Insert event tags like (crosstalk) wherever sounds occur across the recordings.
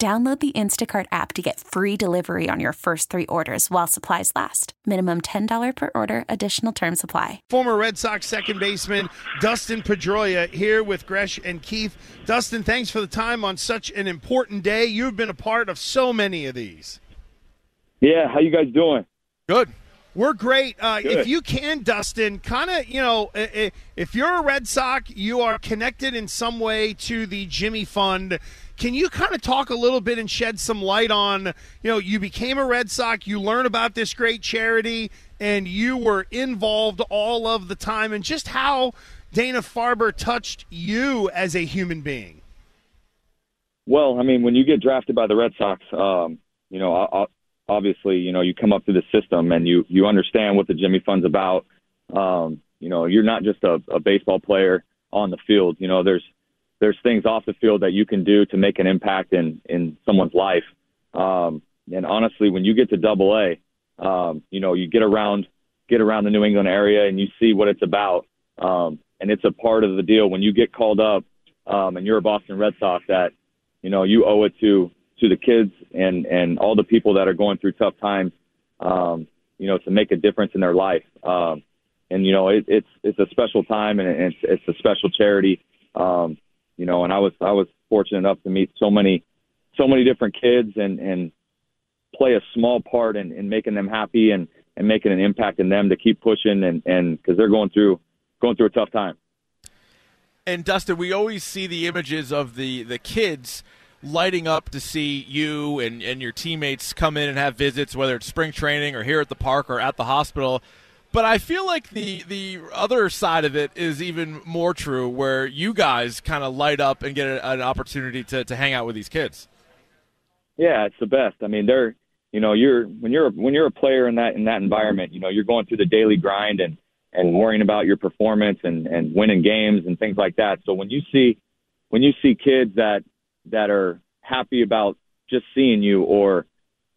Download the Instacart app to get free delivery on your first three orders while supplies last. Minimum $10 per order, additional term supply. Former Red Sox second baseman Dustin Pedroia here with Gresh and Keefe. Dustin, thanks for the time on such an important day. You've been a part of so many of these. Yeah, how you guys doing? Good. We're great. Uh, if you can, Dustin, kind of, you know, if you're a Red Sox, you are connected in some way to the Jimmy Fund. Can you kind of talk a little bit and shed some light on, you know, you became a Red Sox, you learn about this great charity, and you were involved all of the time, and just how Dana Farber touched you as a human being? Well, I mean, when you get drafted by the Red Sox, um, you know, obviously, you know, you come up through the system and you you understand what the Jimmy Fund's about. Um, you know, you're not just a, a baseball player on the field. You know, there's there's things off the field that you can do to make an impact in in someone's life. Um, and honestly, when you get to Double A, um, you know, you get around get around the New England area and you see what it's about. Um, and it's a part of the deal when you get called up um, and you're a Boston Red Sox that you know you owe it to to the kids and and all the people that are going through tough times. Um, you know, to make a difference in their life. Um, and you know, it, it's it's a special time and it's it's a special charity. Um, you know, and I was I was fortunate enough to meet so many so many different kids and and play a small part in, in making them happy and and making an impact in them to keep pushing and and because they're going through going through a tough time. And Dustin, we always see the images of the the kids lighting up to see you and, and your teammates come in and have visits, whether it's spring training or here at the park or at the hospital. But I feel like the the other side of it is even more true, where you guys kind of light up and get a, an opportunity to, to hang out with these kids. Yeah, it's the best. I mean, they're you know you're when you're when you're a player in that in that environment, you know you're going through the daily grind and and worrying about your performance and and winning games and things like that. So when you see when you see kids that that are happy about just seeing you or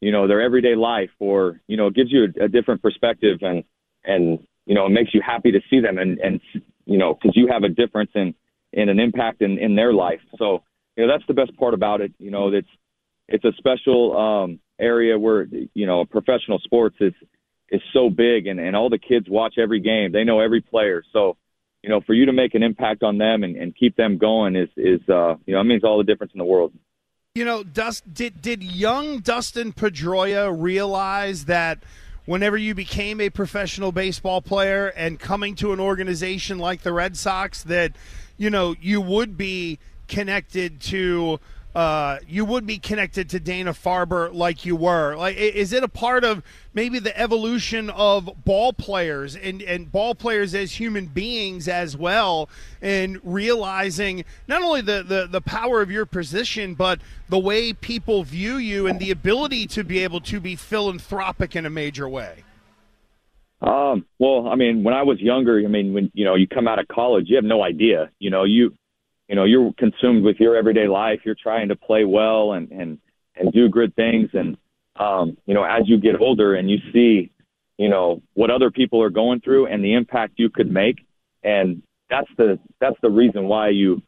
you know their everyday life or you know it gives you a, a different perspective and and you know it makes you happy to see them and and you know because you have a difference in in an impact in in their life. So you know that's the best part about it. You know it's it's a special um area where you know professional sports is is so big and and all the kids watch every game. They know every player. So you know for you to make an impact on them and, and keep them going is is uh you know it means all the difference in the world. You know dust did did young dustin pedroia realize that whenever you became a professional baseball player and coming to an organization like the Red Sox that you know you would be connected to uh, you would be connected to Dana Farber like you were. Like, is it a part of maybe the evolution of ball players and, and ball players as human beings as well, and realizing not only the, the, the power of your position, but the way people view you and the ability to be able to be philanthropic in a major way? Um, well, I mean, when I was younger, I mean, when you know you come out of college, you have no idea. You know, you you know you're consumed with your everyday life you're trying to play well and and and do good things and um, you know, as you get older and you see, you know, what other people are going through and the impact you could make, and that's the that's the reason why you,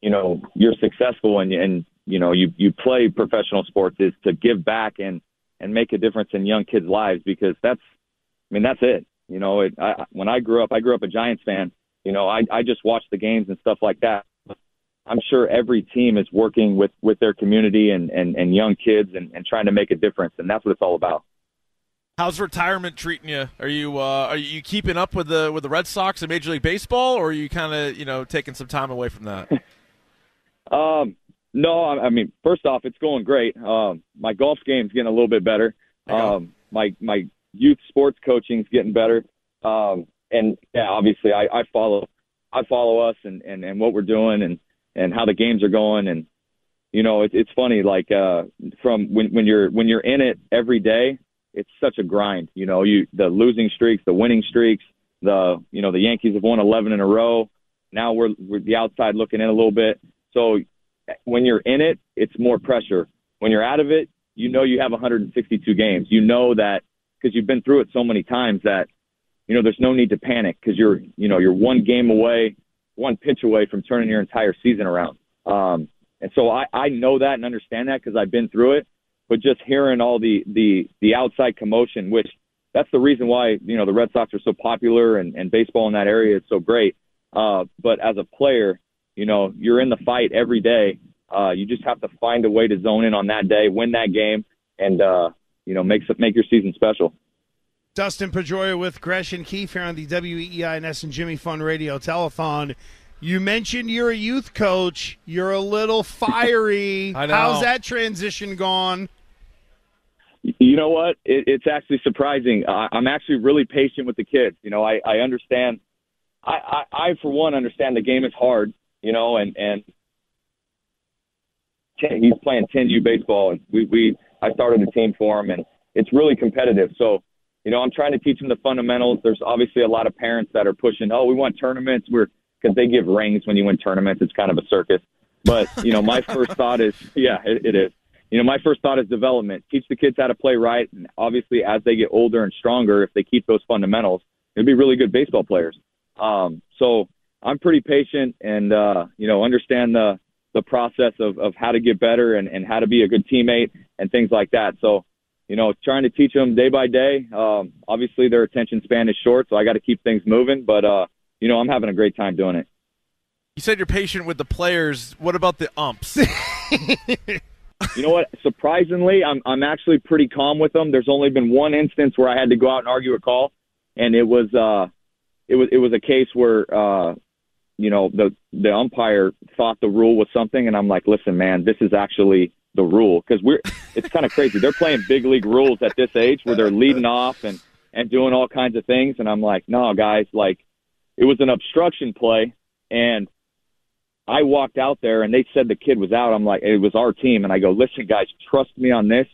you know, you're successful and and you know you you play professional sports is to give back and and make a difference in young kids' lives because that's, I mean, that's it. You know, it, I, when I grew up, I grew up a Giants fan. You know, I I just watched the games and stuff like that. I'm sure every team is working with with their community and and, and young kids and, and trying to make a difference, and that's what it's all about. How's retirement treating you? Are you uh, are you keeping up with the with the Red Sox and Major League Baseball, or are you kind of you know taking some time away from that? (laughs) um, no, I mean, first off, it's going great. Um, my golf game's getting a little bit better. Um, my my youth sports coaching's getting better. Um, and yeah, obviously, I, I follow I follow us and, and and what we're doing and and how the games are going. And you know it, it's funny like uh from when when you're when you're in it every day it's such a grind you know you the losing streaks the winning streaks the you know the yankees have won 11 in a row. Now we're we're the outside looking in a little bit. So when you're in it it's more pressure. When you're out of it you know you have 162 games. You know that because you've been through it so many times that you know there's no need to panic because you're you know you're one game away one pitch away from turning your entire season around. Um, and so I, I know that and understand that because I've been through it. But just hearing all the the the outside commotion, which that's the reason why you know the Red Sox are so popular and, and baseball in that area is so great. Uh, but as a player, you know you're in the fight every day. Uh, you just have to find a way to zone in on that day, win that game, and uh, you know make make your season special. Dustin Pedroia with Gresh and Keefe here on the WEEI and Jimmy Fund Radio Telethon. You mentioned you're a youth coach. You're a little (laughs) fiery. How's that transition gone? You know what? It, it's actually surprising. I, I'm actually really patient with the kids. You know, I, I understand. I, I, I, for one, understand the game is hard. You know, and and he's playing 10U baseball, and we we I started a team for him, and it's really competitive. So you know, I'm trying to teach them the fundamentals. There's obviously a lot of parents that are pushing, oh, we want tournaments. We're because they give rings when you win tournaments. It's kind of a circus. But you know, my first (laughs) thought is, yeah, it, it is. You know, my first thought is development. Teach the kids how to play right, and obviously, as they get older and stronger, if they keep those fundamentals, they'll be really good baseball players. Um, so I'm pretty patient, and uh, you know, understand the the process of of how to get better and and how to be a good teammate and things like that. So you know, trying to teach them day by day. Um, obviously, their attention span is short, so I got to keep things moving. But uh, you know, I'm having a great time doing it. You said you're patient with the players. What about the umps? (laughs) you know what? Surprisingly, I'm I'm actually pretty calm with them. There's only been one instance where I had to go out and argue a call, and it was uh, it was it was a case where uh, you know the the umpire thought the rule was something, and I'm like, listen, man, this is actually the rule because we're it's kind of crazy. They're playing big league rules at this age where they're leading off and and doing all kinds of things, and I'm like, no, guys, like it was an obstruction play, and I walked out there and they said the kid was out. I'm like, it was our team, and I go, listen, guys, trust me on this.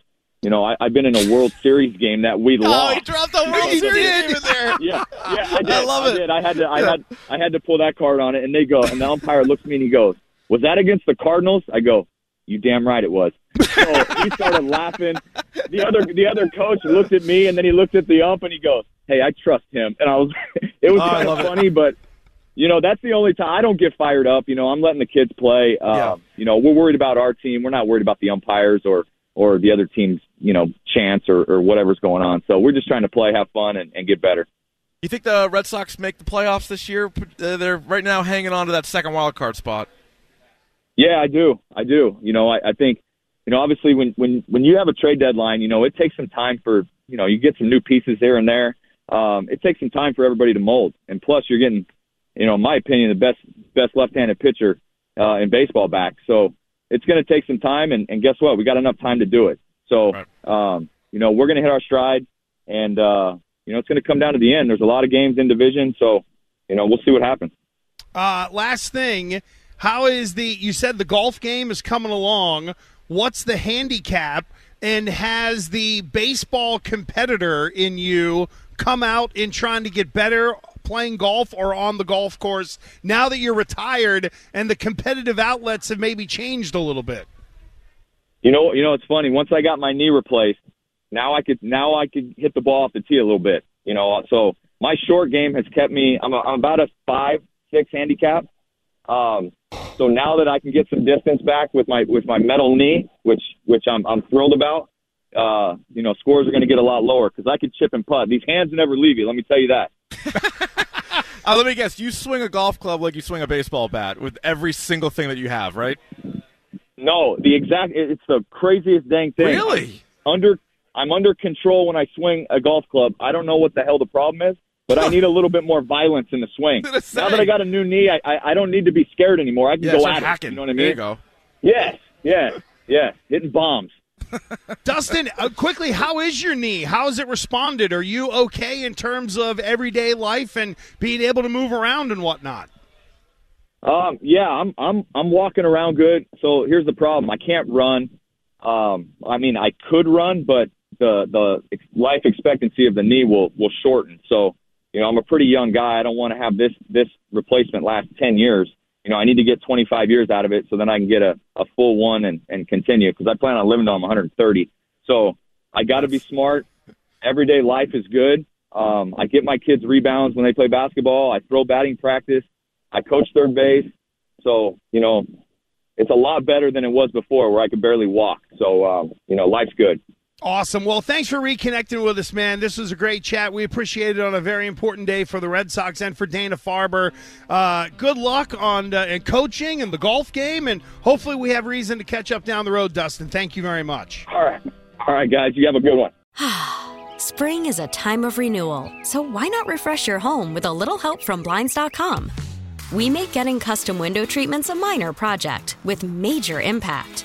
You know, I, I've been in a World Series game that we (laughs) oh, lost. he dropped the World Series game in there. (laughs) Yeah, yeah, I did. I love it. I did. I had to, I had, I had to pull that card on it, and they go, and the umpire looks at me and he goes, "Was that against the Cardinals?" I go, "You damn right it was." So he started laughing. The other, the other coach looked at me, and then he looked at the ump, and he goes, "Hey, I trust him." And I was, (laughs) it was Oh, kind of love it. funny, but you know, that's the only time I don't get fired up. You know, I'm letting the kids play. Um, Yeah. You know, we're worried about our team. We're not worried about the umpires or or the other team's you know chance or, or whatever's going on. So we're just trying to play, have fun, and, and get better. You think the Red Sox make the playoffs this year? Uh, they're right now hanging on to that second wild card spot. Yeah, I do. I do. You know, I, I think, you know, obviously when, when, when you have a trade deadline, you know, it takes some time for, you know, you get some new pieces here and there. Um, it takes some time for everybody to mold. And plus you're getting, you know, in my opinion, the best, best left-handed pitcher, uh, in baseball back. So it's going to take some time. And, and guess what? We got enough time to do it. So, Right. um, you know, we're going to hit our stride and, uh, you know, it's going to come down to the end. There's a lot of games in division. So, you know, we'll see what happens. Uh, last thing, how is the? You said the golf game is coming along. What's the handicap? And has the baseball competitor in you come out in trying to get better playing golf or on the golf course now that you're retired and the competitive outlets have maybe changed a little bit? You know, you know, it's funny. Once I got my knee replaced, now I could now I could hit the ball off the tee a little bit. You know, so my short game has kept me. I'm, a, I'm about a five six handicap. Um, so now that I can get some distance back with my with my metal knee, which which I'm I'm thrilled about. Uh, you know, scores are going to get a lot lower because I can chip and putt. These hands never leave you. Let me tell you that. (laughs) uh, let me guess. You swing a golf club like you swing a baseball bat with every single thing that you have, right? No, the exact. It's the craziest dang thing. Really? Under I'm under control when I swing a golf club. I don't know what the hell the problem is, but I need a little bit more violence in the swing. (laughs) Now that I got a new knee, I, I, I don't need to be scared anymore. I can yeah, go at hacking. it. You know what I mean? There you go. Yes, yes, yes. Hitting bombs. (laughs) Dustin, uh, quickly, how is your knee? How has it responded? Are you okay in terms of everyday life and being able to move around and whatnot? Um, yeah, I'm I'm I'm walking around good. So here's the problem: I can't run. Um, I mean, I could run, but the the life expectancy of the knee will will shorten. So you know, I'm a pretty young guy. I don't want to have this this replacement last ten years. You know, I need to get 25 years out of it so then I can get a, a full one and, and continue because I plan on living to I'm 130. So I got to be smart. Everyday life is good. Um, I get my kids rebounds when they play basketball. I throw batting practice. I coach third base. So, you know, it's a lot better than it was before where I could barely walk. So, um, you know, life's good. Awesome. Well, thanks for reconnecting with us, man. This was a great chat. We appreciate it on a very important day for the Red Sox and for Dana Farber. Uh, good luck on uh, in coaching and the golf game, and hopefully we have reason to catch up down the road, Dustin. Thank you very much. All right. All right, guys. You have a good one. (sighs) Spring is a time of renewal, so why not refresh your home with a little help from Blinds.com? We make getting custom window treatments a minor project with major impact.